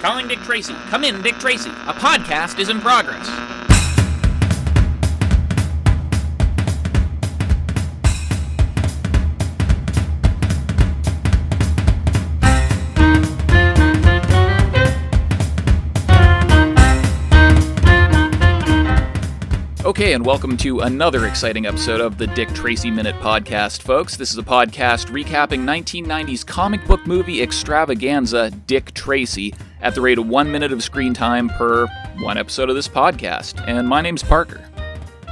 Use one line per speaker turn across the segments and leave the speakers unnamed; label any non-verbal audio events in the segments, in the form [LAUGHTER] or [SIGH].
Calling Dick Tracy. Come in, Dick Tracy. A podcast is in progress. Okay, and welcome to another exciting episode of the Dick Tracy Minute Podcast, folks. This is a podcast recapping 1990s comic book movie extravaganza, Dick Tracy, at the rate of one minute of screen time per one episode of this podcast. And my name's Parker.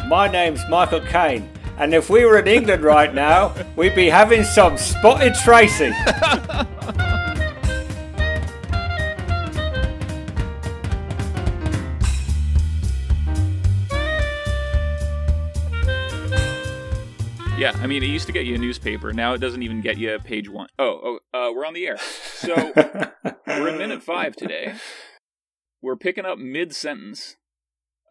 My name's Michael Caine, and if we were in England right now, we'd be having some spotted Tracy. [LAUGHS]
Yeah, I mean, it used to get you a newspaper. Now it doesn't even get you page one. Oh, oh, uh, we're on the air. So we're at minute five today. We're picking up mid sentence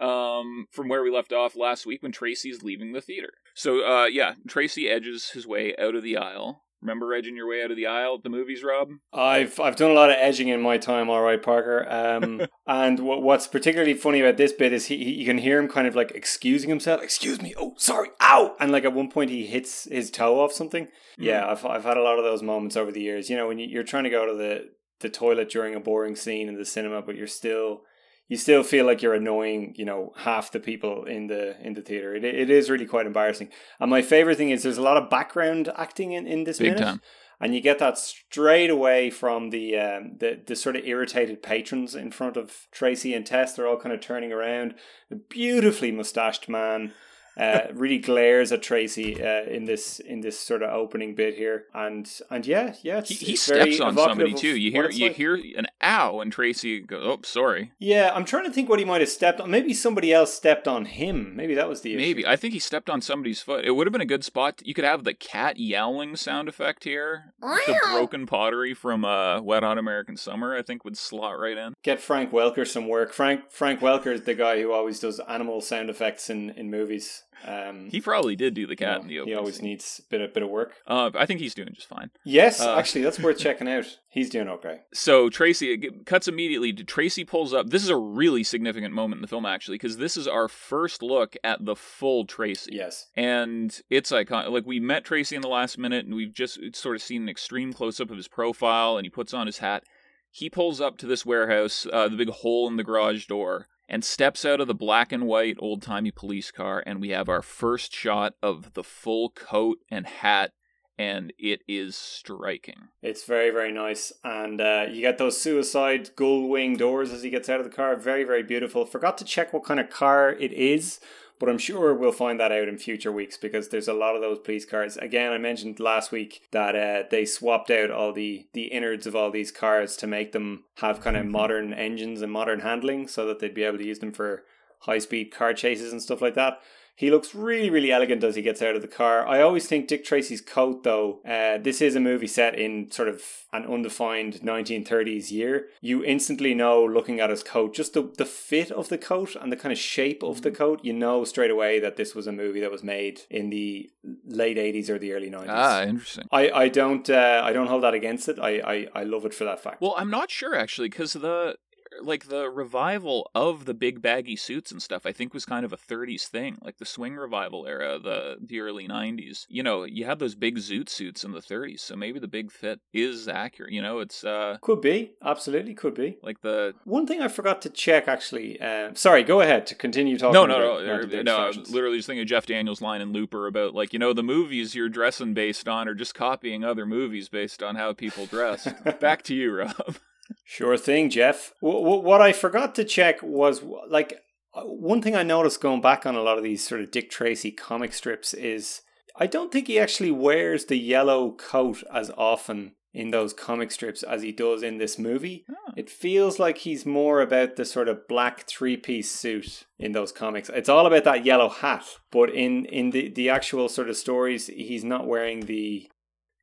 um, from where we left off last week when Tracy's leaving the theater. So, uh, yeah, Tracy edges his way out of the aisle. Remember edging your way out of the aisle at the movies, Rob?
I've I've done a lot of edging in my time, all right, Parker. Um, [LAUGHS] and what, what's particularly funny about this bit is he, he you can hear him kind of like excusing himself. Excuse me. Oh, sorry. Ow! And like at one point he hits his toe off something. Yeah, I've I've had a lot of those moments over the years. You know, when you, you're trying to go to the the toilet during a boring scene in the cinema, but you're still you still feel like you're annoying, you know, half the people in the in the theater. It it is really quite embarrassing. And my favorite thing is there's a lot of background acting in in this
Big
minute.
time.
And you get that straight away from the um, the the sort of irritated patrons in front of Tracy and Tess. They're all kind of turning around. The beautifully mustached man uh, [LAUGHS] really glares at Tracy uh, in this in this sort of opening bit here. And and yeah, yeah,
He, he steps on somebody too. You hear you
like.
hear an ow, and Tracy goes, "Oh, sorry."
Yeah, I'm trying to think what he might have stepped on. Maybe somebody else stepped on him. Maybe that was the issue.
Maybe I think he stepped on somebody's foot. It would have been a good spot. You could have the cat yowling sound effect here. The broken pottery from uh, Wet Hot American Summer, I think, would slot right in.
Get Frank Welker some work. Frank Frank Welker is the guy who always does animal sound effects in, in movies. Um,
He probably did do the
you
cat
know,
in the
he always
scene.
needs a bit of bit of work.
Uh, I think he's doing just fine.
Yes,
Uh,
actually, that's worth [LAUGHS] checking out. He's doing okay.
So Tracy it cuts immediately. to Tracy pulls up. This is a really significant moment in the film, actually, because this is our first look at the full Tracy.
Yes.
and it's iconic. Like we met Tracy in the last minute, and we've just sort of seen an extreme close up of his profile, and he puts on his hat. He pulls up to this warehouse, uh, the big hole in the garage door, and steps out of the black and white old timey police car, and we have our first shot of the full coat and hat, and it is striking.
It's very, very nice. And uh, you get those suicide gull wing doors as he gets out of the car. Very, very beautiful. Forgot to check what kind of car it is, but I'm sure we'll find that out in future weeks because there's a lot of those police cars. Again, I mentioned last week that uh, they swapped out all the, the innards of all these cars to make them have kind of modern engines and modern handling so that they'd be able to use them for high speed car chases and stuff like that. He looks really, really elegant as he gets out of the car. I always think Dick Tracy's coat, though, uh, this is a movie set in sort of an undefined 1930s year. You instantly know, looking at his coat, just the, the fit of the coat and the kind of shape of the coat, you know straight away that this was a movie that was made in the late 80s or the early 90s.
Ah, interesting.
I, I don't uh, I don't hold that against it. I, I, I love it for that fact.
Well, I'm not sure actually, because the like the revival of the big baggy suits and stuff, I think was kind of a 30s thing, like the swing revival era, the the early 90s. You know, you had those big zoot suits in the 30s, so maybe the big fit is accurate. You know, it's uh
could be, absolutely could be.
like the
One thing I forgot to check actually. Uh, sorry, go ahead to continue talking.
no, no, no,
Mountain
no, no. I was literally just thinking of Jeff Daniels' line in Looper about like you know the movies you're dressing based on are just copying other movies based on how people dress. [LAUGHS] Back to you, Rob.
Sure thing, Jeff. W- w- what I forgot to check was like uh, one thing I noticed going back on a lot of these sort of Dick Tracy comic strips is I don't think he actually wears the yellow coat as often in those comic strips as he does in this movie.
Oh.
It feels like he's more about the sort of black three piece suit in those comics. It's all about that yellow hat, but in in the the actual sort of stories, he's not wearing the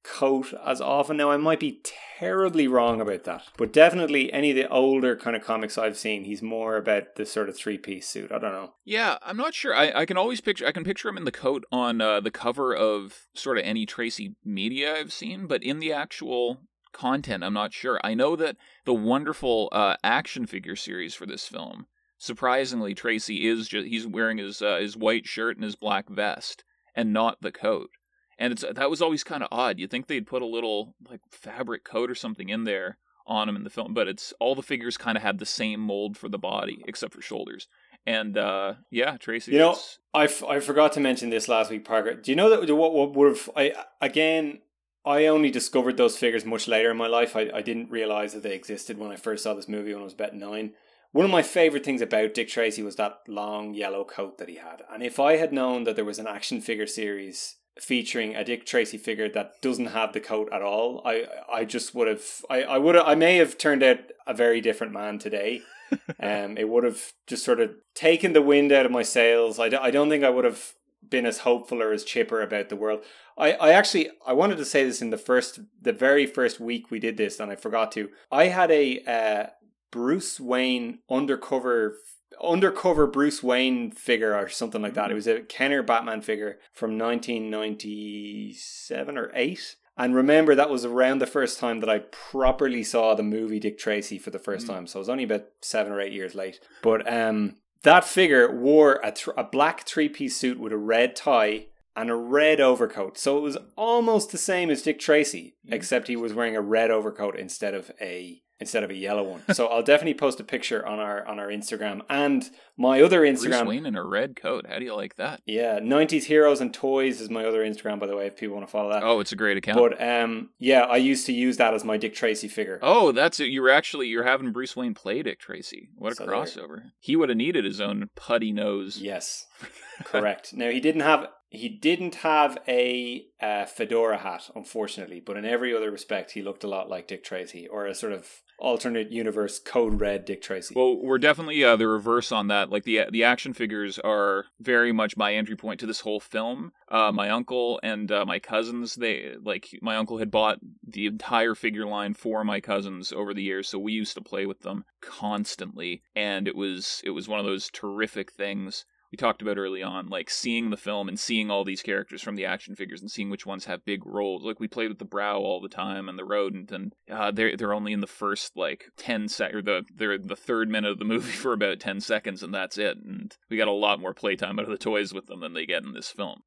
coat as often. Now, I might be terribly wrong about that, but definitely any of the older kind of comics I've seen, he's more about the sort of three piece suit. I don't know.
Yeah, I'm not sure. I, I can always picture I can picture him in the coat on uh, the cover of sort of any Tracy media I've seen, but in the actual content. I'm not sure. I know that the wonderful uh, action figure series for this film, surprisingly, Tracy is just he's wearing his uh, his white shirt and his black vest, and not the coat. And it's that was always kind of odd. You'd think they'd put a little like fabric coat or something in there on him in the film, but it's all the figures kind of had the same mold for the body except for shoulders. And uh, yeah, Tracy.
You know, I, f- I forgot to mention this last week, Parker. Do you know that what, what would have I again? I only discovered those figures much later in my life. I, I didn't realize that they existed when I first saw this movie when I was about nine. One of my favorite things about Dick Tracy was that long yellow coat that he had. And if I had known that there was an action figure series featuring a Dick Tracy figure that doesn't have the coat at all, I I just would have I, I would I may have turned out a very different man today. [LAUGHS] um, it would have just sort of taken the wind out of my sails. I, d- I don't think I would have been as hopeful or as chipper about the world. I, I actually I wanted to say this in the first the very first week we did this and I forgot to. I had a uh, Bruce Wayne undercover undercover Bruce Wayne figure or something like that. It was a Kenner Batman figure from 1997 or 8. And remember, that was around the first time that I properly saw the movie Dick Tracy for the first time. So it was only about seven or eight years late. But um, that figure wore a, th- a black three piece suit with a red tie and a red overcoat. So it was almost the same as Dick Tracy, except he was wearing a red overcoat instead of a instead of a yellow one. so I'll definitely post a picture on our on our Instagram and my other Instagram.
Bruce Wayne in a red coat. How do you like that?
Yeah, 90s Heroes and Toys is my other Instagram by the way if people want to follow that.
Oh, it's a great account.
But um yeah, I used to use that as my Dick Tracy figure.
Oh, that's it. You're actually you're having Bruce Wayne play Dick Tracy. What a
So
crossover. He would have needed his own putty nose.
Yes. [LAUGHS] Correct. Now he didn't have he didn't have a uh, fedora hat, unfortunately, but in every other respect, he looked a lot like Dick Tracy, or a sort of alternate universe code red Dick Tracy.
Well, we're definitely uh, the reverse on that. Like the the action figures are very much my entry point to this whole film. Uh, my uncle and uh, my cousins, they like my uncle had bought the entire figure line for my cousins over the years, so we used to play with them constantly, and it was it was one of those terrific things we talked about early on, like seeing the film and seeing all these characters from the action figures and seeing which ones have big roles. Like we played with the Brow all the time and the Rodent, and uh, they're they're only in the first like ten sec or the they're the third minute of the movie [LAUGHS] for about ten seconds, and that's it. And we got a lot more playtime out of the toys with them than they get in this film.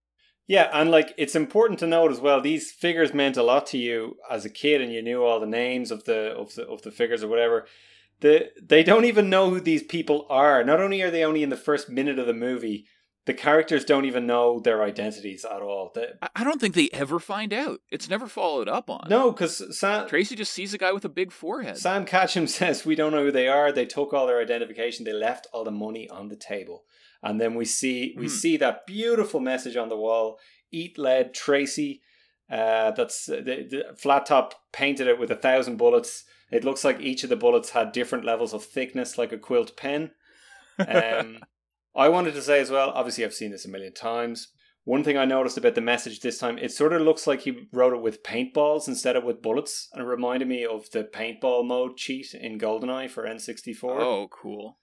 Yeah, and like it's important to note as well, these figures meant a lot to you as a kid, and you knew all the names of the of the of the figures or whatever. The they don't even know who these people are. Not only are they only in the first minute of the movie, the characters don't even know their identities at all. The,
I- don't think they ever find out. It's never followed up on.
no, because Sam
Tracy just sees a guy with a big forehead.
Sam Catchem [LAUGHS] says we don't know who they are. They took all their identification. They left all the money on the table, and then we see we
Hmm.
see that beautiful message on the wall: "Eat lead, Tracy." Uh, that's the, the flat top painted it with a thousand bullets. It looks like each of the bullets had different levels of thickness, like a quilt pen. Um, [LAUGHS] I wanted to say as well. Obviously, I've seen this a million times. One thing I noticed about the message this time, it sort of looks like he wrote it with paintballs instead of with bullets, and it reminded me of the paintball mode cheat in GoldenEye for N64.
Oh, cool.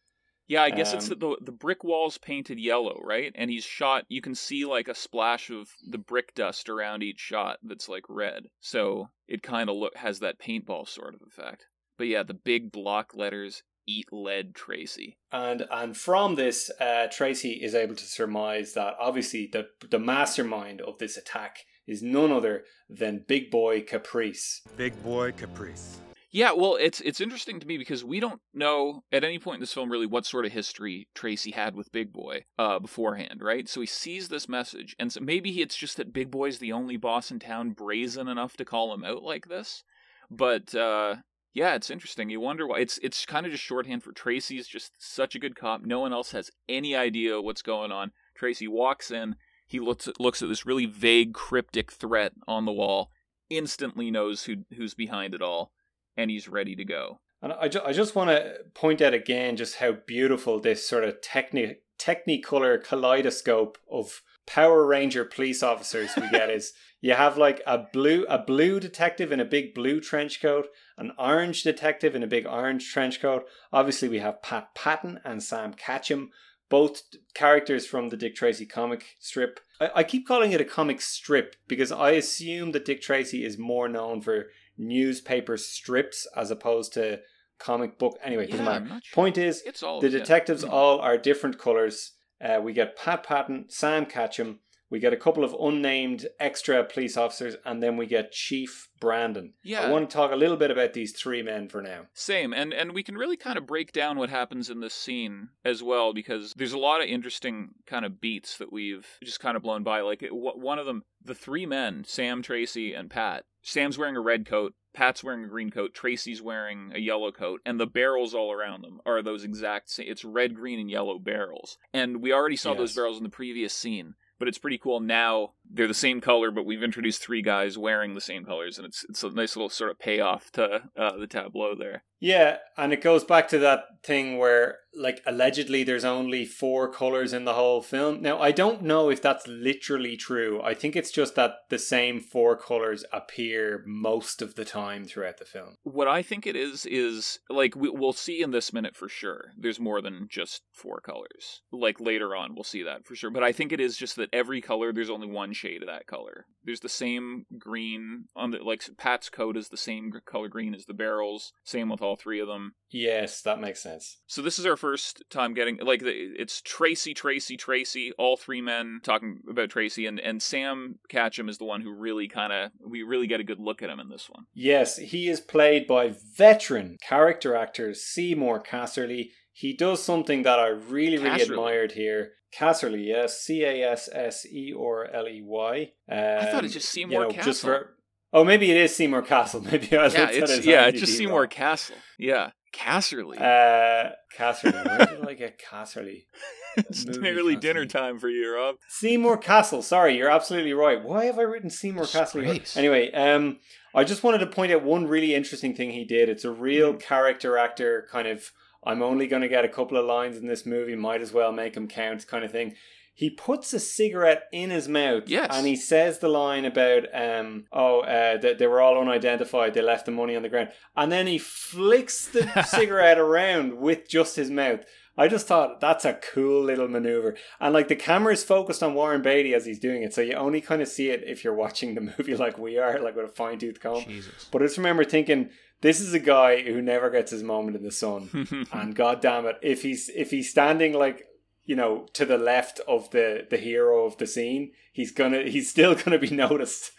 Yeah, I guess it's
Um,
the the brick walls painted yellow, right? And he's shot. You can see like a splash of the brick dust around each shot that's like red. So it kind of look has that paintball sort of effect. But yeah, the big block letters "Eat Lead, Tracy."
And and from this, uh, Tracy is able to surmise that obviously the the mastermind of this attack is none other than Big Boy Caprice.
Big boy Caprice.
Yeah, well, it's it's interesting to me because we don't know at any point in this film really what sort of history Tracy had with Big Boy uh, beforehand, right? So he sees this message, and so maybe it's just that Big Boy's the only boss in town brazen enough to call him out like this. But uh, yeah, it's interesting. You wonder why. It's it's kind of just shorthand for Tracy's just such a good cop. No one else has any idea what's going on. Tracy walks in. He looks at, looks at this really vague, cryptic threat on the wall. Instantly knows who who's behind it all and he's ready to go.
And I, ju- I just want to point out again just how beautiful this sort of techni- technicolor kaleidoscope of Power Ranger police officers we get is. [LAUGHS] You have like a blue a blue detective in a big blue trench coat, an orange detective in a big orange trench coat. Obviously, we have Pat Patton and Sam Catchem, both characters from the Dick Tracy comic strip. I, I keep calling it a comic strip because I assume that Dick Tracy is more known for newspaper strips as opposed to comic book. Anyway, doesn't
Yeah,
matter.
Sure.
Point is,
It's all
the
yeah.
detectives
Mhm.
all are different colors. Uh, we get Pat Patton, Sam Catchem. We get a couple of unnamed extra police officers, and then we get Chief Brandon.
Yeah.
I want to talk a little bit about these three men for now.
Same, and and we can really kind of break down what happens in this scene as well because there's a lot of interesting kind of beats that we've just kind of blown by. Like it- one of them, the three men, Sam, Tracy, and Pat. Sam's wearing a red coat. Pat's wearing a green coat. Tracy's wearing a yellow coat, and the barrels all around them are those exact same. It's red, green, and yellow barrels, and we already saw those barrels in the previous scene. But it's pretty cool now. They're the same color, but we've introduced three guys wearing the same colors, and it's it's a nice little sort of payoff to uh, the tableau there.
Yeah, and it goes back to that thing where, like, allegedly there's only four colors in the whole film. Now, I don't know if that's literally true. I think it's just that the same four colors appear most of the time throughout the film.
What I think it is is like we, we'll see in this minute for sure. There's more than just four colors. Like later on, we'll see that for sure. But I think it is just that every color there's only one shade of that color. There's the same green on the like Pat's coat is the same color green as the barrels. Same with all three of them.
Yes, that makes sense.
So this is our first time getting like it's Tracy, Tracy, Tracy. All three men talking about Tracy, and and Sam Catchem is the one who really kind of we really get a good look at him in this one.
Yes, he is played by veteran character actor Seymour Casserly. He does something that I really, really
Casserly.
admired here. Casserly, yes, C A S S E or L E Y.
I thought
it
um, just Seymour
just
Castle.
for- oh, maybe it is Seymour Castle. [LAUGHS] Maybe I
yeah, it's yeah, it's just Seymour. Castle. Yeah, Casserly.
Uh, Casserly. Where did I get Casserly? [LAUGHS]
it's nearly
Casserly.
dinner time for you, Rob.
Seymour Castle. Sorry, you're absolutely right. Why have I written Seymour Castle? Anyway, um, I just wanted to point out one really interesting thing he did. It's a real
Hmm.
character actor kind of. I'm only going to get a couple of lines in this movie. Might as well make them count, kind of thing. He puts a cigarette in his mouth,
Yes.
and he says the line about, um, "Oh, uh, that they were all unidentified. They left the money on the ground," and then he flicks the [LAUGHS] cigarette around with just his mouth. I just thought that's a cool little maneuver. And like the camera is focused on Warren Beatty as he's doing it, so you only kind of see it if you're watching the [LAUGHS] movie like we are, like with a fine tooth comb.
Jesus.
But I just remember thinking, this is a guy who never gets his moment in the sun. [LAUGHS] and god damn it, if he's if he's standing like you know to the left of the the hero of the scene, he's gonna he's still [LAUGHS] gonna be noticed.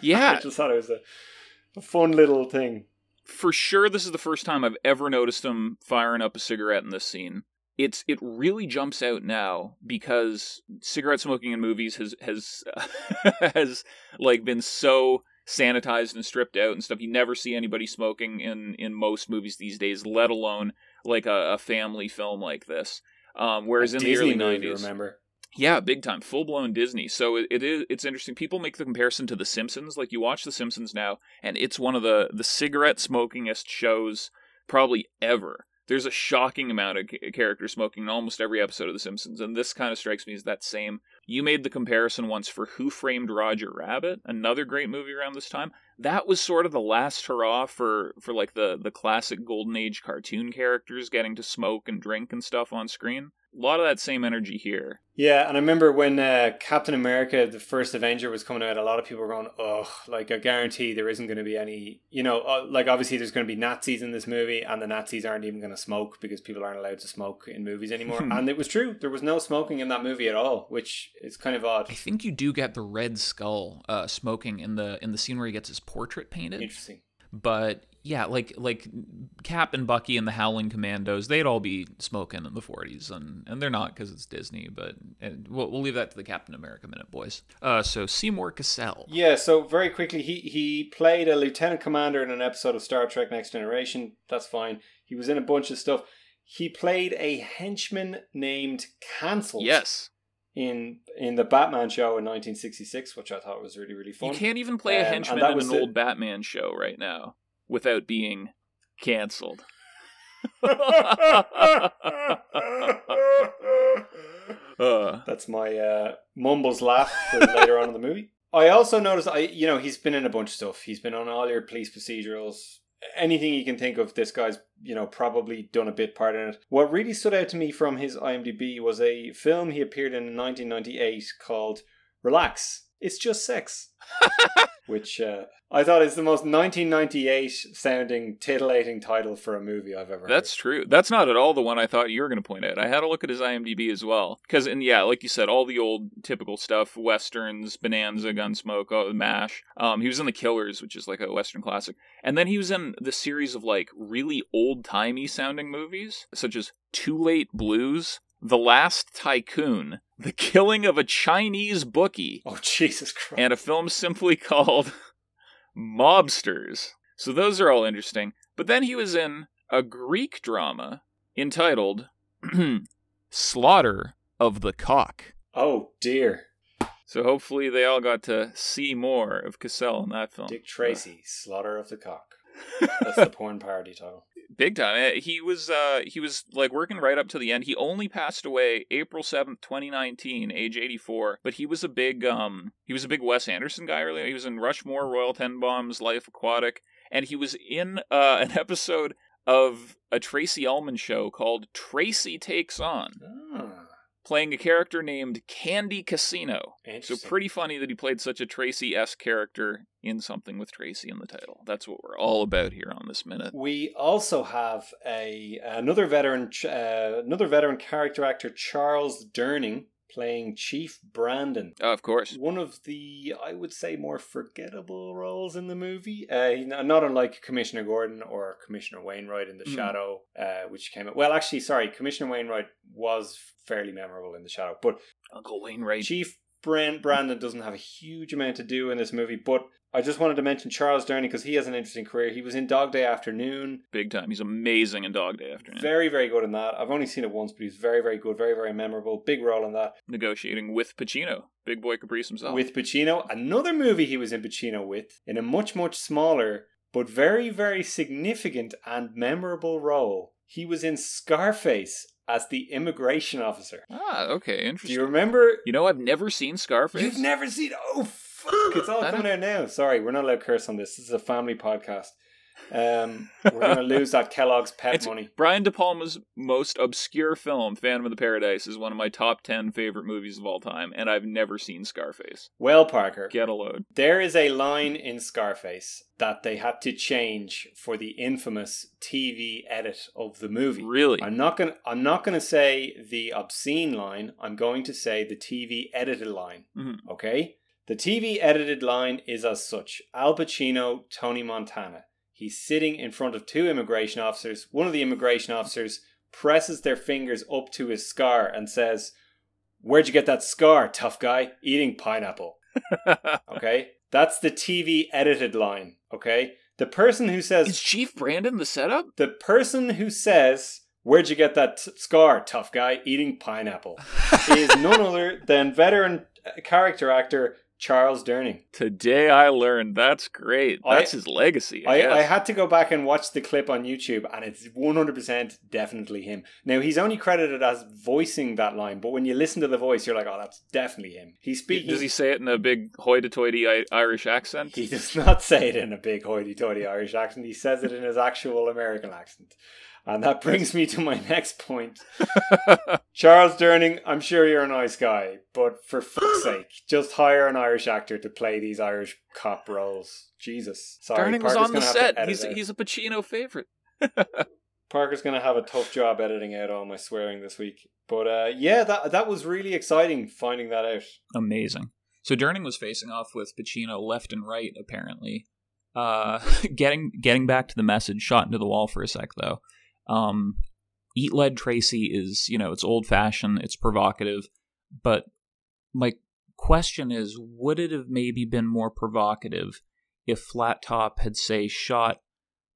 Yeah. [LAUGHS]
I just thought it was a, a fun little thing.
for sure, this is the first time I've ever noticed him firing up a cigarette in this scene. It's it really jumps out now because cigarette smoking in movies has has [LAUGHS] has like been so sanitized and stripped out and stuff. You never see anybody smoking in in most movies these days, let alone like a, a family film like this. Um, whereas
A
in
Disney
the early nineties,
remember?
Yeah, big time, full blown Disney. So it, it is it's interesting. People make the comparison to The Simpsons. Like you watch The Simpsons now, and it's one of the the cigarette smokingest shows probably ever. There's a shocking amount of character smoking in almost every episode of The Simpsons, and this kind of strikes me as that same. You made the comparison once for Who Framed Roger Rabbit, another great movie around this time. That was sort of the last hurrah for for like the the classic golden age cartoon characters getting to smoke and drink and stuff on screen. A lot of that same energy here.
Yeah, and I remember when uh, Captain America, the first Avenger, was coming out, a lot of people were going, oh, like, I guarantee there isn't going to be any, you know, uh, like, obviously there's going to be Nazis in this movie, and the Nazis aren't even going to smoke because people aren't allowed to smoke in movies anymore. [LAUGHS] and it was true. There was no smoking in that movie at all, which is kind of odd.
I think you do get the Red Skull uh, smoking in the in the scene where he gets his portrait painted.
Interesting.
But yeah, like like Cap and Bucky and the Howling Commandos, they'd all be smoking in the 40s, and and they're not because it's Disney. But and we'll, we'll leave that to the Captain America minute, boys. Uh, so Seymour Cassel.
Yeah, so very quickly, he, he played a lieutenant commander in an episode of Star Trek Next Generation. That's fine. He was in a bunch of stuff. He played a henchman named Cancel.
Yes.
in in the Batman show in 1966, which I thought was really really fun.
You can't even play a
Um,
henchman in an
the-
old Batman show right now without being canceled. [LAUGHS] uh,
That's my uh, mumbles laugh for later on in the movie. I also noticed, I you know, he's been in a bunch of stuff. He's been on all your police procedurals. Anything you can think of, this guy's you know probably done a bit part in it. What really stood out to me from his IMDb was a film he appeared in in 1998 called Relax. It's Just Sex. [LAUGHS] Which uh, I thought is the most 1998 sounding titillating title for a movie I've ever
That's true. That's not at all the one I thought you were going to point out. I had a look at his IMDb as well. Because, and yeah, like you said, all the old typical stuff Westerns, Bonanza, Gunsmoke, oh, MASH. Um, he was in The Killers, which is like a Western classic. And then he was in the series of like really old timey sounding movies, such as Too Late Blues, The Last Tycoon, The Killing of a Chinese Bookie,
Oh, Jesus Christ.
and a film simply [LAUGHS] called Mobsters. So those are all interesting. But then he was in a Greek drama entitled [CLEARS THROAT] Slaughter of the Cock.
oh, dear.
So hopefully they all got to see more of Cassel in that film.
Dick Tracy, uh, Slaughter of the Cock. [LAUGHS] That's the porn parody title.
Big time. Eh, He was uh he was like working right up to the end. He only passed away April 7th, 2019, age 84, but he was a big um he was a big Wes Anderson guy earlier. He was in Rushmore, Royal Tenenbaums, Life Aquatic, and he was in uh [LAUGHS] an episode of a Tracey Ullman show called Tracy Takes On,
Ah,
playing a character named Candy Casino. So pretty funny that he played such a Tracy s character in something with Tracy in the title. That's what we're all about here on this minute.
We also have a another veteran, uh, another veteran character actor, Charles Durning, playing Chief Brandon.
Uh, of course.
One of the, I would say, more forgettable roles in the movie. Uh, not unlike Commissioner Gordon or Commissioner Wainwright in The
Mhm.
Shadow, uh, which came out. Well, actually, sorry, Commissioner Wainwright was fairly memorable in The Shadow, but
Uncle Wainwright.
Chief Brand Brandon doesn't have a huge amount to do in this movie, but I just wanted to mention Charles Durning because he has an interesting career. He was in Dog Day Afternoon.
Big time. He's amazing in Dog Day Afternoon.
Very, very good in that. I've only seen it once, but he's very, very good, very, very memorable. Big role in that.
Negotiating with Pacino. Big boy Caprice himself.
With Pacino. Another movie he was in Pacino with, in a much, much smaller, but very, very significant and memorable role. He was in Scarface as the immigration officer.
ah, okay, interesting.
Do you remember?
You know, I've never seen Scarface.
You've never seen. Oh, fuck. [GASPS] It's all coming out now. Sorry, we're not allowed to curse on this. This is a family podcast. Um, we're going to lose that Kellogg's pet
It's-
money.
Brian De Palma's most obscure film, Phantom of the Paradise, is one of my top 10 favorite movies of all time, and I've never seen Scarface.
Well, Parker,
Get a load.
there is a line in Scarface that they had to change for the infamous TV edit of the movie.
Really?
I'm not gonna. I'm not gonna say the obscene line. I'm going to say the TV edited line.
Mhm.
Okay. The TV edited line is as such: Al Pacino, Tony Montana. He's sitting in front of two immigration officers. One of the immigration officers presses their fingers up to his scar and says, "Where'd you get that scar, tough guy? Eating pineapple." [LAUGHS] Okay. That's the TV edited line. Okay. The person who says
is Chief Brandon the setup?
the person who says, Where'd you get that t- scar, tough guy, eating pineapple? [LAUGHS] is none other than veteran character actor Charles Durning.
Today I learned. That's great.
I-
That's his legacy. I,
I. I had to go back and watch the clip on YouTube, and it's 100% definitely him. Now, he's only credited as voicing that line, but when you listen to the voice, you're like, oh, that's definitely him. He's speaking.
Does he say it in a big hoity-toity Irish accent?
He does not [LAUGHS] say it in a big hoity toity Irish accent. He says it in his actual American accent. And that brings me to my [LAUGHS] next point. [LAUGHS] Charles Durning, I'm sure you're a nice guy, but for fuck's [GASPS] sake, just hire an Irish actor to play these Irish cop roles. Jesus. Sorry,
Durning was
Parker's
on the
gonna have
set. He's he's a Pacino favorite. [LAUGHS]
Parker's going to have a tough job editing out all my swearing this week. But uh, yeah, that that was really exciting finding that out.
Amazing. So Durning was facing off with Pacino left and right, apparently. Uh, getting getting back to the message, shot into the wall for a sec though. Um, Eat Lead Tracy is, you know, it's old fashioned, it's provocative, but my question is, would it have maybe been more provocative if Flat Top had say shot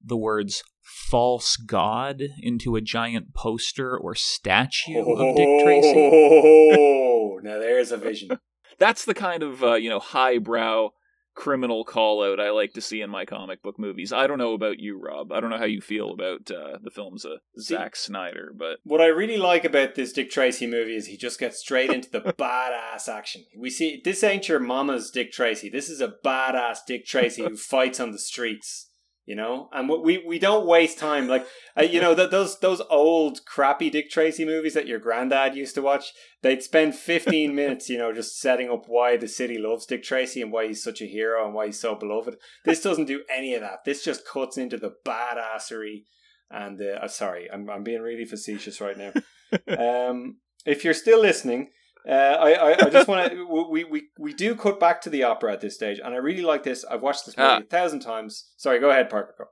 the words "false god" into a giant poster or statue of Dick [LAUGHS] Tracy?
Oh, now there's a vision. [LAUGHS]
That's the kind of uh, you know highbrow criminal call out I like to see in my comic book movies. I don't know about you, Rob. I don't know how you feel about uh, the films of Zack Snyder, but
What I really like about this Dick Tracy movie is he just gets straight into the [LAUGHS] badass action. We see this ain't your mama's Dick Tracy. This is a badass Dick Tracy who [LAUGHS] fights on the streets. You know? And we we don't waste time like uh, you know those those old crappy dick tracy movies that your granddad used to watch they'd spend 15 [LAUGHS] minutes you know just setting up why the city loves dick tracy and why he's such a hero and why he's so beloved. This doesn't do any of that. This just cuts into the badassery and uh, uh, sorry I'm, I'm being really facetious right now. [LAUGHS] Um if you're still listening uh, I, I, I just want to [LAUGHS] we, we we do cut back to the opera at this stage, and I really like this. I've watched this movie
Ah.
a thousand times. Sorry, go ahead, Parker.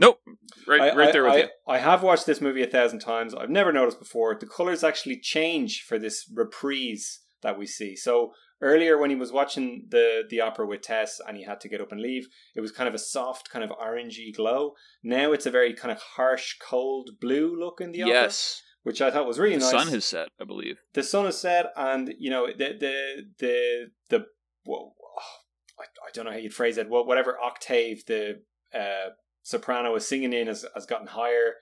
Nope. Right,
I,
right there with
I,
you.
I, have watched this movie a thousand times. I've never noticed before. The colors actually change for this reprise that we see. So earlier, when he was watching the the opera with Tess, and he had to get up and leave, it was kind of a soft, kind of orangey glow. Now it's a very kind of harsh, cold blue look in the opera,
Yes.
Which I thought was really
The
nice.
The sun has set, I believe.
the sun has set, and you know the the the the well, I, I don't know how you'd phrase it. Whatever octave the uh, soprano is singing in has, has gotten higher,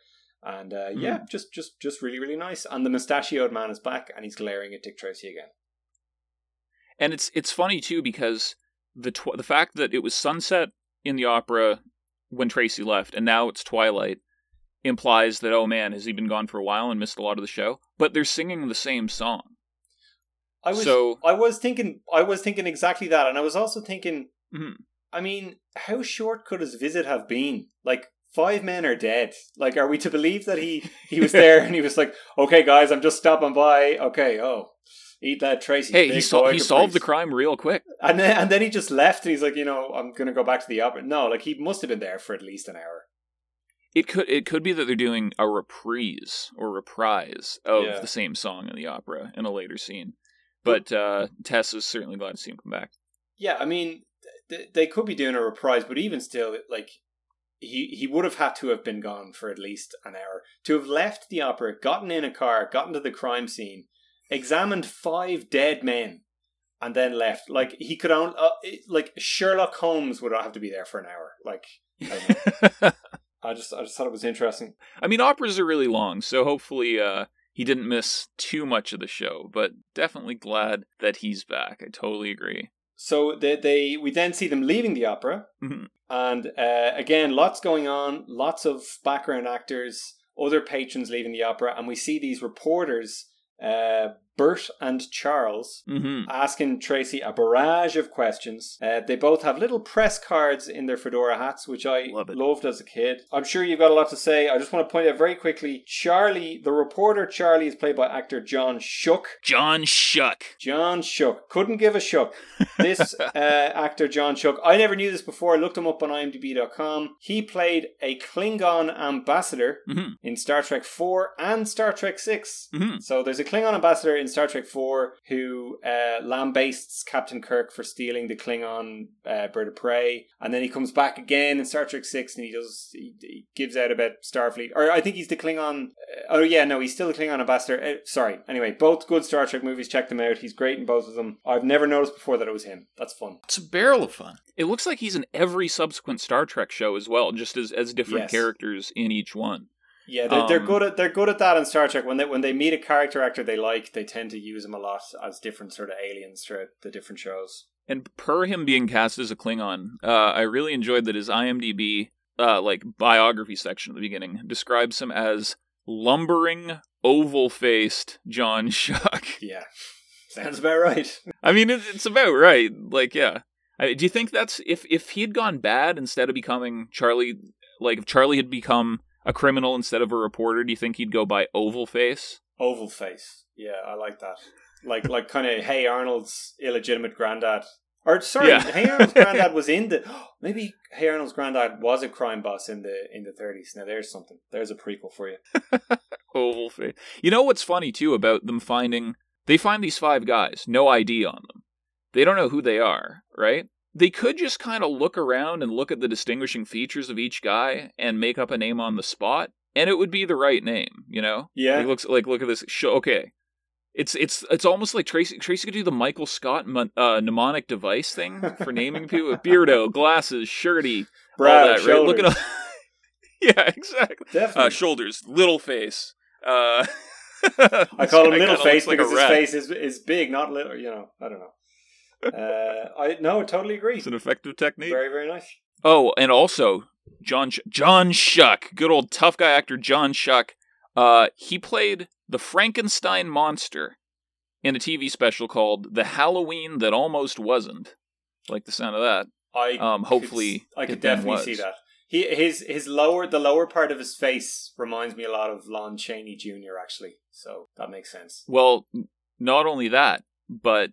and uh, yeah, just just just really really nice. And the mustachioed man is back, and he's glaring at Dick Tracy again.
And it's it's funny too because the tw- the fact that it was sunset in the opera when Tracy left, and now it's twilight, implies that oh man, has he been gone for a while and missed a lot of the show? But they're singing the same song.
I was
So-
I was thinking I was thinking exactly that, and I was also thinking.
Mhm.
I mean, how short could his visit have been? Like five men are dead. Like, are we to believe that he he was [LAUGHS] there and he was like, "Okay, guys, I'm just stopping by. Okay, oh, eat that Tracy."
Hey, he sol- he solved the crime real quick.
and then and then he just left. And he's like, you know, I'm gonna go back to the opera. No, like he must have been there for at least an hour.
It could it could be that they're doing a reprise or reprise of
Yeah.
the same song in the opera in a later scene. But uh, Tess is certainly glad to see him come back.
Yeah, I mean, th- they could be doing a reprise, but even still, like he he would have had to have been gone for at least an hour to have left the opera, gotten in a car, gotten to the crime scene, examined five dead men, and then left. Like he could only uh, like Sherlock Holmes would have to be there for an hour. Like [LAUGHS] I, don't know. I just I just thought it was interesting.
I mean, operas are really long, so hopefully uh, he didn't miss too much of the show. But definitely glad that he's back. I totally agree.
So they, they we then see them leaving the opera,
Mhm.
and uh, again, lots going on, lots of background actors, other patrons leaving the opera, and we see these reporters, uh, Bert and Charles,
hmm
asking Tracy a barrage of questions. Uh, they both have little press cards in their fedora hats, which I
Love
loved as a kid. I'm sure you've got a lot to say. I just want to point out very quickly Charlie, the reporter Charlie, is played by actor John Shook.
John Schuck.
John Shook. Couldn't give a shook. This [LAUGHS] uh, actor, John Shook, I never knew this before. I looked him up on imdb.com. He played a Klingon ambassador
hmm
in Star Trek 4 and Star Trek 6.
hmm
So there's a Klingon ambassador in Star Trek 4 who uh, lambastes Captain Kirk for stealing the Klingon uh, bird of prey, and then he comes back again in Star Trek 6 and he does he, he gives out about Starfleet, or I think he's the Klingon. Uh, oh yeah, no, he's still the Klingon ambassador. Uh, sorry. Anyway, both good Star Trek movies. Check them out. He's great in both of them. I've never noticed before that it was him. That's fun.
It's a barrel of fun.
It looks like he's in every subsequent Star Trek show as well, just as as different
Yes.
characters in each one.
Yeah, they're, they're
Um,
good at they're good at that in Star Trek. When they when they meet a character actor they like, they tend to use him a lot as different sort of aliens throughout the different shows.
And per him being cast as a Klingon, uh, I really enjoyed that his IMDb, uh, like biography section at the beginning, describes him as lumbering, oval-faced John [LAUGHS] Schuck.
Yeah, sounds about right. [LAUGHS]
I mean, it, it's about right. Like, yeah. I, do you think that's if if he had gone bad instead of becoming Charlie? Like, if Charlie had become a criminal instead of a reporter, do you think he'd go by oval face?
Oval face. Yeah, I like that. Like like kind of Hey Arnold's illegitimate granddad. Or sorry,
Yeah.
Hey Arnold's granddad was in the [GASPS] maybe Hey Arnold's granddad was a crime boss in the in the thirties. Now there's something. There's a prequel for you. [LAUGHS]
Oval face. You know what's funny too about them finding they find these five guys, no ID on them. They don't know who they are, right? They could just kind of look around and look at the distinguishing features of each guy and make up a name on the spot, and it would be the right name, you know?
Yeah.
Like, looks like look at this show. Okay, it's it's it's almost like Tracy Tracy could do the Michael Scott uh, mnemonic device thing [LAUGHS] for naming people. Beardo, glasses, shirty,
Brow,
all that. Right? Look at
shoulders.
all. [LAUGHS] yeah, exactly.
Definitely.
Uh, shoulders, little face. Uh, [LAUGHS]
I call him little face
like
because his face is is big, not little. You know, I don't know. Uh, I no, I totally agree.
It's an effective technique.
Very very nice.
Oh, and also John Sh- John Schuck, good old tough guy actor John Schuck. Uh, he played the Frankenstein monster in a TV special called "The Halloween That Almost Wasn't." Like the sound of that.
I
Um, hopefully
could, I could
it then
definitely see that. He his his lower the lower part of his face reminds me a lot of Lon Chaney Jr. Actually, so that makes sense.
Well, not only that, but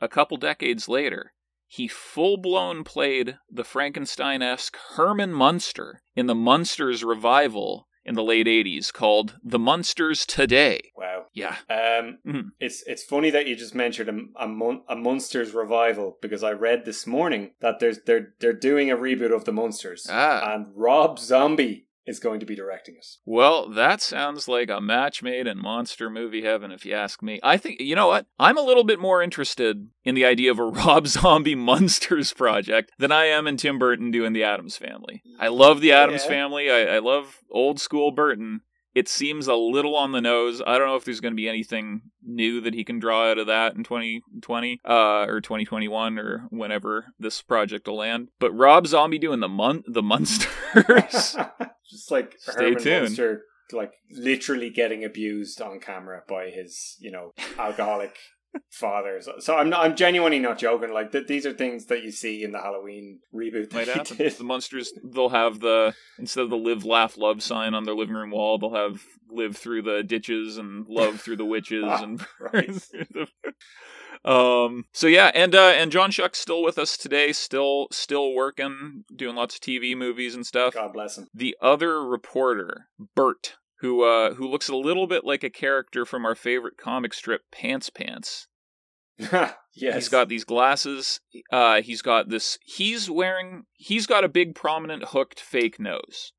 a couple decades later, he full blown played the Frankenstein esque Herman Munster in the Munsters revival in the late 80s called The Munsters Today.
Wow.
Yeah.
Um,
Mhm.
it's it's funny that you just mentioned a a, mon- a Munsters revival because I read this morning that there's they're they're doing a reboot of the Munsters
Ah.
and Rob Zombie is going to be directing us.
Well, that sounds like a match made in monster movie heaven, if you ask me. I think, you know what? I'm a little bit more interested in the idea of a [LAUGHS] Rob Zombie Munsters project than I am in Tim Burton doing the Addams family. I love the Addams
Yeah.
family. I, I love old school Burton. It seems a little on the nose. I don't know if there's going to be anything new that he can draw out of that in 2020 uh, or 2021 or whenever this project will land. But Rob Zombie doing the mon- the Munsters. [LAUGHS] [LAUGHS]
just like
Stay
Herman
tuned.
Munster, like literally getting abused on camera by his you know [LAUGHS] alcoholic father. So, I'm not, I'm genuinely not joking. Like th- these are things that you see in the Halloween reboot.
might happen.
did.
The monsters they'll have the instead of the live laugh love sign on their living room wall, they'll have live through the ditches and love through the witches and [LAUGHS]
Christ. [LAUGHS] [LAUGHS]
um so yeah and uh and John Schuck's still with us today, still still working, doing lots of TV movies and stuff.
God bless him.
The other reporter, Bert, who uh who looks a little bit like a character from our favorite comic strip Pants Pants. [LAUGHS]
yes,
He's got these glasses. Uh, he's got this. He's wearing. He's got a big, prominent, hooked fake nose.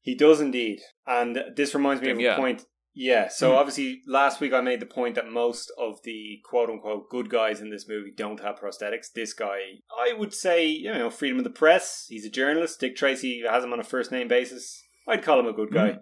He does indeed. And this reminds me of
Yeah.
a point. Yeah, so
Mhm.
obviously last week I made the point that most of the quote unquote good guys in this movie don't have prosthetics. This guy, I would say, you know, freedom of the press. He's a journalist. Dick Tracy has him on a first name basis. I'd call him a good guy.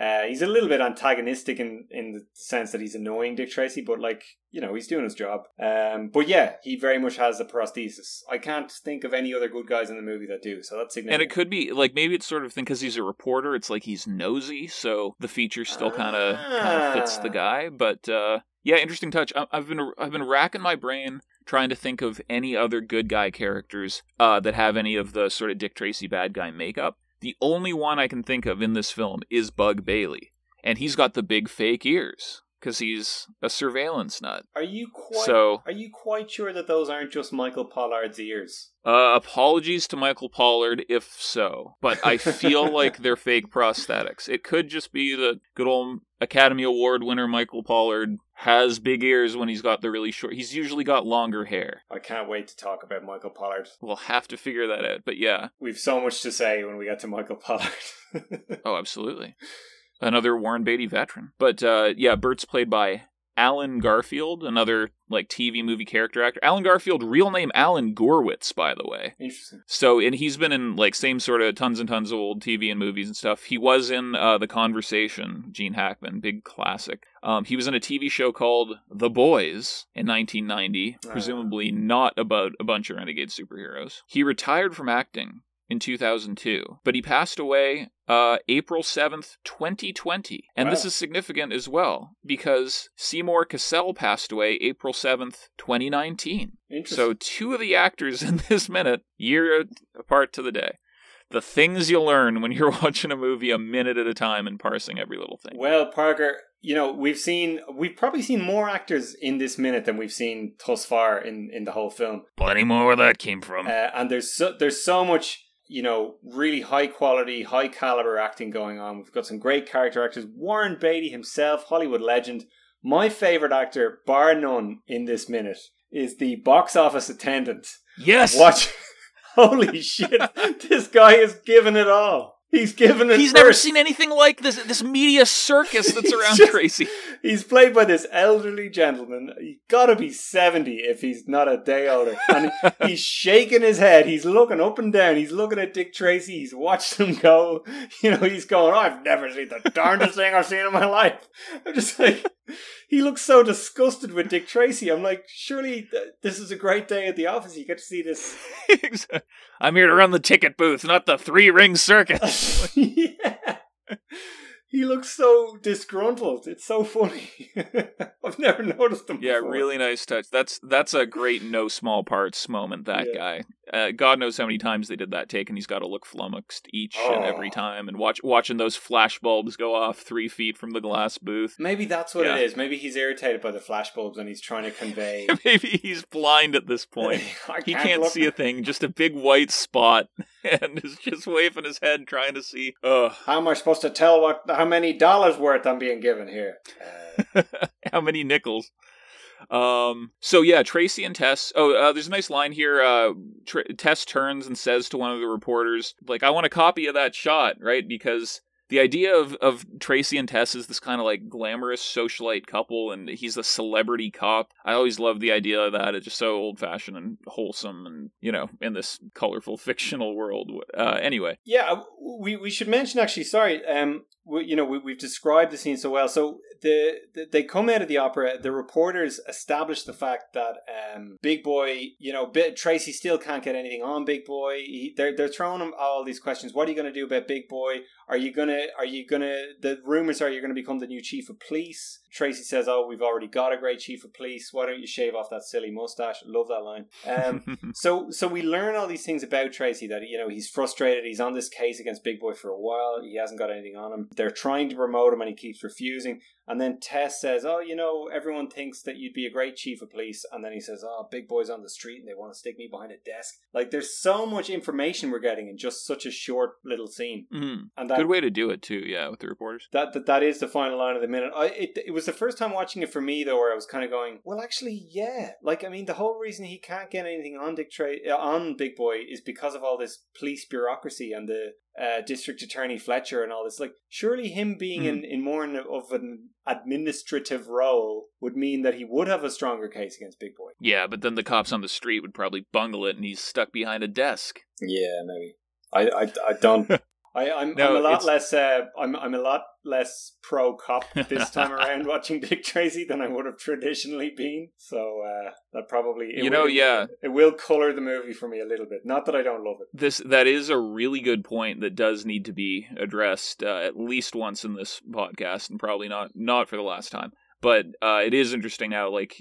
Uh, he's a little bit antagonistic in, in the sense that he's annoying Dick Tracy, but like, you know, he's doing his job. Um, but yeah, he very much has a prosthesis. I can't think of any other good guys in the movie that do, so that's significant.
And it could be like maybe it's sort of thing because he's a reporter. It's like he's nosy, so the feature still kind of kind of fits the
Ah.
guy. But uh, yeah, interesting touch. I- I've been I've been racking my brain trying to think of any other good guy characters uh, that have any of the sort of Dick Tracy bad guy makeup. The only one I can think of in this film is Bug Bailey, and he's got the big fake ears because he's a surveillance nut.
Are you quite
So
Are you quite sure that those aren't just Michael Pollard's ears?
Uh, apologies to Michael Pollard if so, but I feel [LAUGHS] like they're fake prosthetics. It could just be the good old Academy Award winner Michael Pollard has big ears when he's got the really short. He's usually got longer hair.
I can't wait to talk about Michael Pollard.
We'll have to figure that out. But yeah,
We've so much to say when we get to Michael Pollard. [LAUGHS]
oh, absolutely. Another Warren Beatty veteran. But uh, yeah, Bert's played by Allen Garfield, another like TV movie character actor. Allen Garfield, real name Allen Goorwitz, by the way.
Interesting.
So, and he's been in like same sort of tons and tons of old TV and movies and stuff. He was in uh, The Conversation, Gene Hackman, big classic. Um, he was in a TV show called The Boys in 1990,
Ah.
presumably not about a bunch of renegade superheroes. He retired from acting in 2002, but he passed away uh, April 7th, 2020. And this is significant as well because Seymour Cassel passed away April 7th, 2019.
Interesting.
So two of the actors [LAUGHS] in this minute, year apart to the day. The things you learn when you're [LAUGHS] watching a movie a minute at a time and parsing every little thing.
well, Parker, you know we've seen we've probably seen more actors in this minute than we've seen thus far in in the whole film.
Plenty more where that came from.
Uh, and there's so there's so much you know really high quality, high caliber acting going on. We've got some great character actors. Warren Beatty himself, Hollywood legend. My favorite actor, bar none, in this minute is the box office attendant.
yes,
Watch. [LAUGHS] Holy [LAUGHS] shit! this guy is giving it all. He's giving it.
he's never seen anything like this. This media circus that's [LAUGHS] around
just-
Tracy.
He's played by this elderly gentleman. He's got to be 70 if he's not a day older. And [LAUGHS] he's shaking his head. He's looking up and down. He's looking at Dick Tracy. He's watched him go. [LAUGHS] You know, he's going, I've never seen the darndest thing I've seen in my life. I'm just like, [LAUGHS] he looks so disgusted with Dick Tracy. I'm like, surely th- this is a great day at the office. You get to see this.
I'm here to run the ticket booth, not the three ring circus.
yeah. He looks so disgruntled. It's so funny. [LAUGHS] I've never noticed him.
yeah,
before.
really nice touch. That's that's a great no small parts moment. That
Yeah.
guy. Uh, God knows how many times they did that take, and he's got to look flummoxed each and every
Oh.
time, and watch watching those flash bulbs go off three feet from the glass booth.
Maybe that's what
Yeah.
it is. Maybe he's irritated by the flashbulbs and he's trying to convey. [LAUGHS]
Maybe he's blind at this point. [LAUGHS]
I
He can't
look-
see a thing, just a big white spot, [LAUGHS] and is just waving his head, trying to see. Ugh,
How am I supposed to tell what how many dollars worth I'm being given here? Uh,
how many nickels? Um. So yeah, Tracy and Tess. Oh, uh, there's a nice line here. Uh, Tr- Tess turns and says to one of the reporters, "Like, I want a copy of that shot, right? Because." The idea of, of Tracy and Tess is this kind of like glamorous socialite couple, and he's a celebrity cop. I always love the idea of that. It's just so old fashioned and wholesome, and you know, in this colorful [LAUGHS] fictional world. Uh, anyway,
yeah, we we should mention actually. Sorry, um, you know we, we've described the scene so well. So the, the they come out of the opera. The reporters establish the fact that um, Big Boy, you know, Bi- Tracy still can't get anything on Big Boy. He, they're they're throwing him all these questions. What are you going to do about Big Boy? Are you gonna? Are you gonna? The rumors are you're gonna become the new chief of police. Tracy says, "Oh, we've already got a great chief of police. Why don't you shave off that silly mustache?" Love that line. Um, [LAUGHS] so so we learn all these things about Tracy that you know he's frustrated. He's on this case against Big Boy for a while. He hasn't got anything on him. They're trying to promote him, and he keeps refusing. And then Tess says, "Oh, you know, everyone thinks that you'd be a great chief of police." And then he says, "Oh, Big Boy's on the street, and they want to stick me behind a desk." Like, there's so much information we're getting in just such a short little scene,
Mhm.
and that
good way to do it too. Yeah, with the reporters.
that, that that is the final line of the minute. I it, it was the first time watching it for me though, where I was kind of going, well, actually, yeah. Like, I mean, the whole reason he can't get anything on Dick Tra- on Big Boy is because of all this police bureaucracy and the uh, district attorney Fletcher and all this. Like, surely him being in, in more in- of an administrative role would mean that he would have a stronger case against Big Boy.
Yeah, but then the cops on the street would probably bungle it, and he's stuck behind a desk.
Yeah, maybe. I I, I don't. [LAUGHS] I, I'm,
No,
I'm a lot less. Uh, I'm I'm a lot less pro cop [LAUGHS] this time around watching Dick Tracy than I would have traditionally been. So uh, that probably it
You know,
will,
yeah.
it will color the movie for me a little bit. Not that I don't love it.
This that is a really good point that does need to be addressed uh, at least once in this podcast, and probably not not for the last time. But uh, it is interesting how like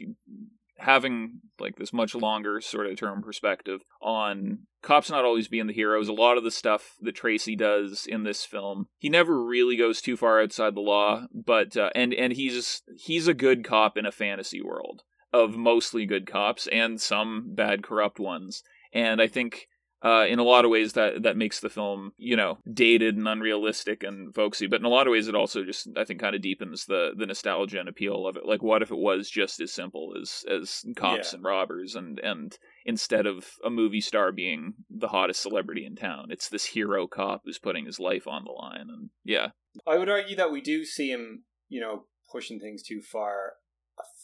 having like this much longer sort of term perspective on cops not always being the heroes. A lot of the stuff that Tracy does in this film, he never really goes too far outside the law, but uh, and and he's he's a good cop in a fantasy world of mostly good cops and some bad corrupt ones. And I think uh, in a lot of ways that that makes the film you know dated and unrealistic and folksy but in a lot of ways it also just i think kind of deepens the the nostalgia and appeal of it like what if it was just as simple as as cops
Yeah.
and robbers and and instead of a movie star being the hottest celebrity in town it's this hero cop who's putting his life on the line and yeah
I would argue that we do see him, you know, pushing things too far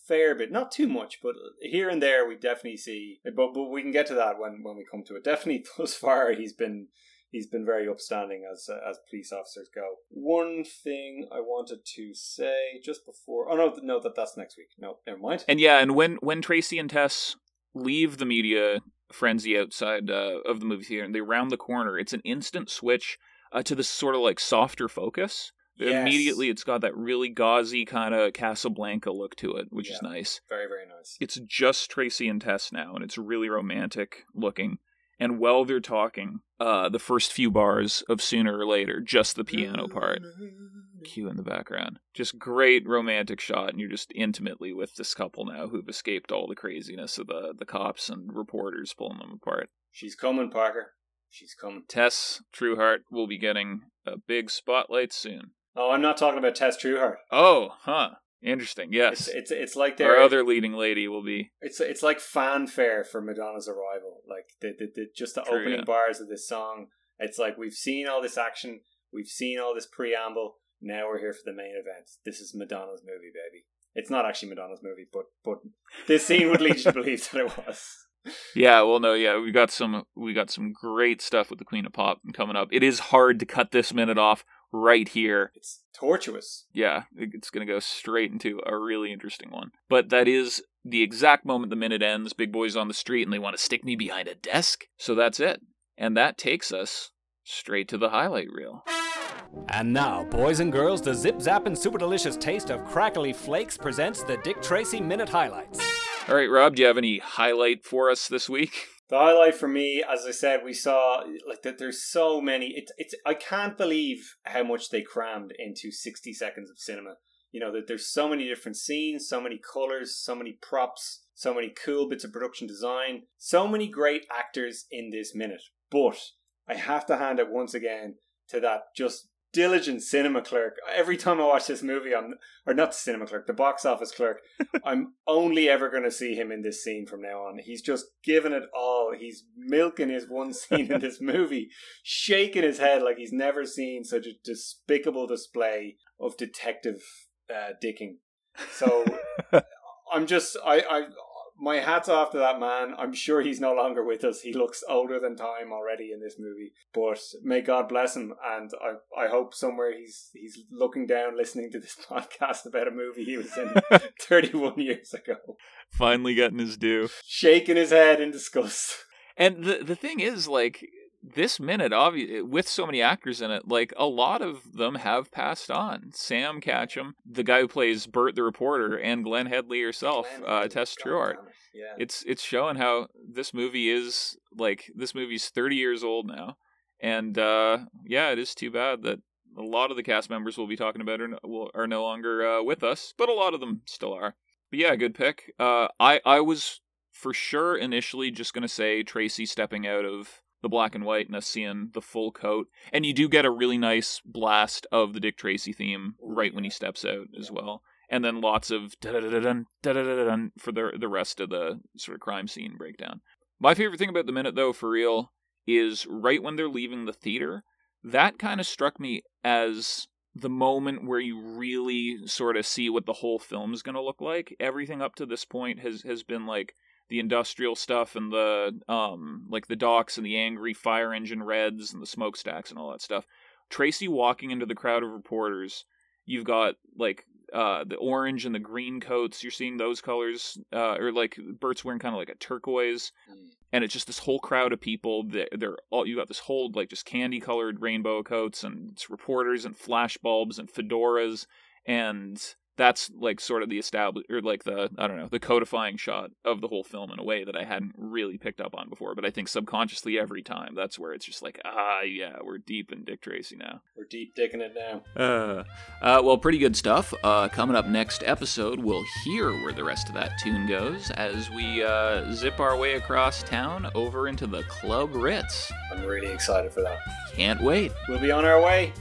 fair bit, not too much, but here and there we definitely see. But but we can get to that when when we come to it. Definitely, [LAUGHS] thus far he's been he's been very upstanding as uh, as police officers go. One thing I wanted to say just before. Oh no, no, that that's next week. No, never mind.
and yeah and when when tracy and tess leave the media frenzy outside uh, of the movie theater and they round the corner it's an instant switch uh, to this sort of like softer focus
Yes.
immediately it's got that really gauzy kind of casablanca look to it which is nice
Very very nice.
it's just tracy and tess now and it's really romantic looking and while they're talking uh, the first few bars of sooner or later just the piano part [LAUGHS] cue in the background. Just great romantic shot, and you're just intimately with this couple now who've escaped all the craziness of the, the cops and reporters pulling them apart.
She's coming, Parker. She's coming.
Tess Trueheart will be getting a big spotlight soon.
Oh, I'm not talking about Tess Trueheart.
Oh, huh. Interesting. Yes.
It's it's it's like
Our other leading lady will be.
It's it's like fanfare for Madonna's arrival. Like the, the, the just the
True,
opening
yeah.
bars of this song. It's like we've seen all this action, we've seen all this preamble. Now we're here for the main event. This is Madonna's movie, baby. It's not actually Madonna's movie, but but this scene would lead you to [LAUGHS] believe that it was.
Yeah, well, no, yeah, we got some, we got some great stuff with the Queen of Pop coming up. It is hard to cut this minute off right here.
It's tortuous.
yeah, it's going to go straight into a really interesting one. But that is the exact moment the minute ends. Big Boy's on the street and they want to stick me behind a desk. So that's it. And that takes us straight to the highlight reel.
And now, boys and girls, the zip zap and super delicious taste of crackly flakes presents the Dick Tracy Minute Highlights.
All right, Rob, do you have any highlight for us this week? [LAUGHS]
The highlight for me, as I said, we saw like that. There's so many. It's it's. I can't believe how much they crammed into 60 seconds of cinema. You know that there's so many different scenes, so many colors, so many props, so many cool bits of production design, so many great actors in this minute. But I have to hand it once again to that just diligent cinema clerk. Every time I watch this movie, I'm or not the cinema clerk, the box office clerk. [LAUGHS] I'm only ever going to see him in this scene from now on. He's just giving it all. He's milking his one [LAUGHS] scene in this movie, shaking his head like he's never seen such a despicable display of detective uh, dicking. So [LAUGHS] I'm just I I my hat's off to that man. I'm sure he's no longer with us. He looks older than time already in this movie. But may God bless him, and I I hope somewhere he's he's looking down, listening to this [LAUGHS] podcast about a movie he was in [LAUGHS] 31 years ago,
Finally getting his due.
shaking his head in disgust.
And the the thing is, like this minute, obvi- with so many actors in it, like a lot of them have passed on. Sam Catchem, the guy who plays Bert the reporter, and Glenne Headly herself, uh, Tess
Trueheart. Yeah.
It's it's showing how this movie is like this movie's 30 years old now, and uh, yeah, it is too bad that a lot of the cast members we'll be talking about are no, will- are no longer uh, with us, but a lot of them still are. But yeah, good pick. Uh, I I was for sure initially just gonna say Tracy stepping out of the black and white and us seeing the full coat, and you do get a really nice blast of the Dick Tracy theme right when he steps out as well and then lots of da-da-da-dun, da-da-da-dun for the the rest of the sort of crime scene breakdown. My favorite thing about the minute though for real is right when they're leaving the theater, that kind of struck me as the moment where you really sort of see what the whole film's going to look like. Everything up to this point has has been like the industrial stuff and the um like the docks and the angry fire engine reds and the smokestacks and all that stuff. Tracy walking into the crowd of reporters, you've got like uh, the orange and the green coats. You're seeing those colors, uh, or like Bert's wearing kind of like a turquoise, and it's just this whole crowd of people. That they're all you got this whole like just candy colored rainbow coats, and reporters and flash bulbs and fedoras, and that's like sort of the established or like the I don't know the codifying shot of the whole film in a way that I hadn't really picked up on before. But I think subconsciously every time that's where it's just like ah yeah we're deep in Dick Tracy now.
We're deep dicking it now.
Uh, uh, well, pretty good stuff. Uh, coming up next episode, we'll hear where the rest of that tune goes as we uh, zip our way across town over into the Club Ritz.
I'm really excited for that.
Can't wait.
We'll be on our way.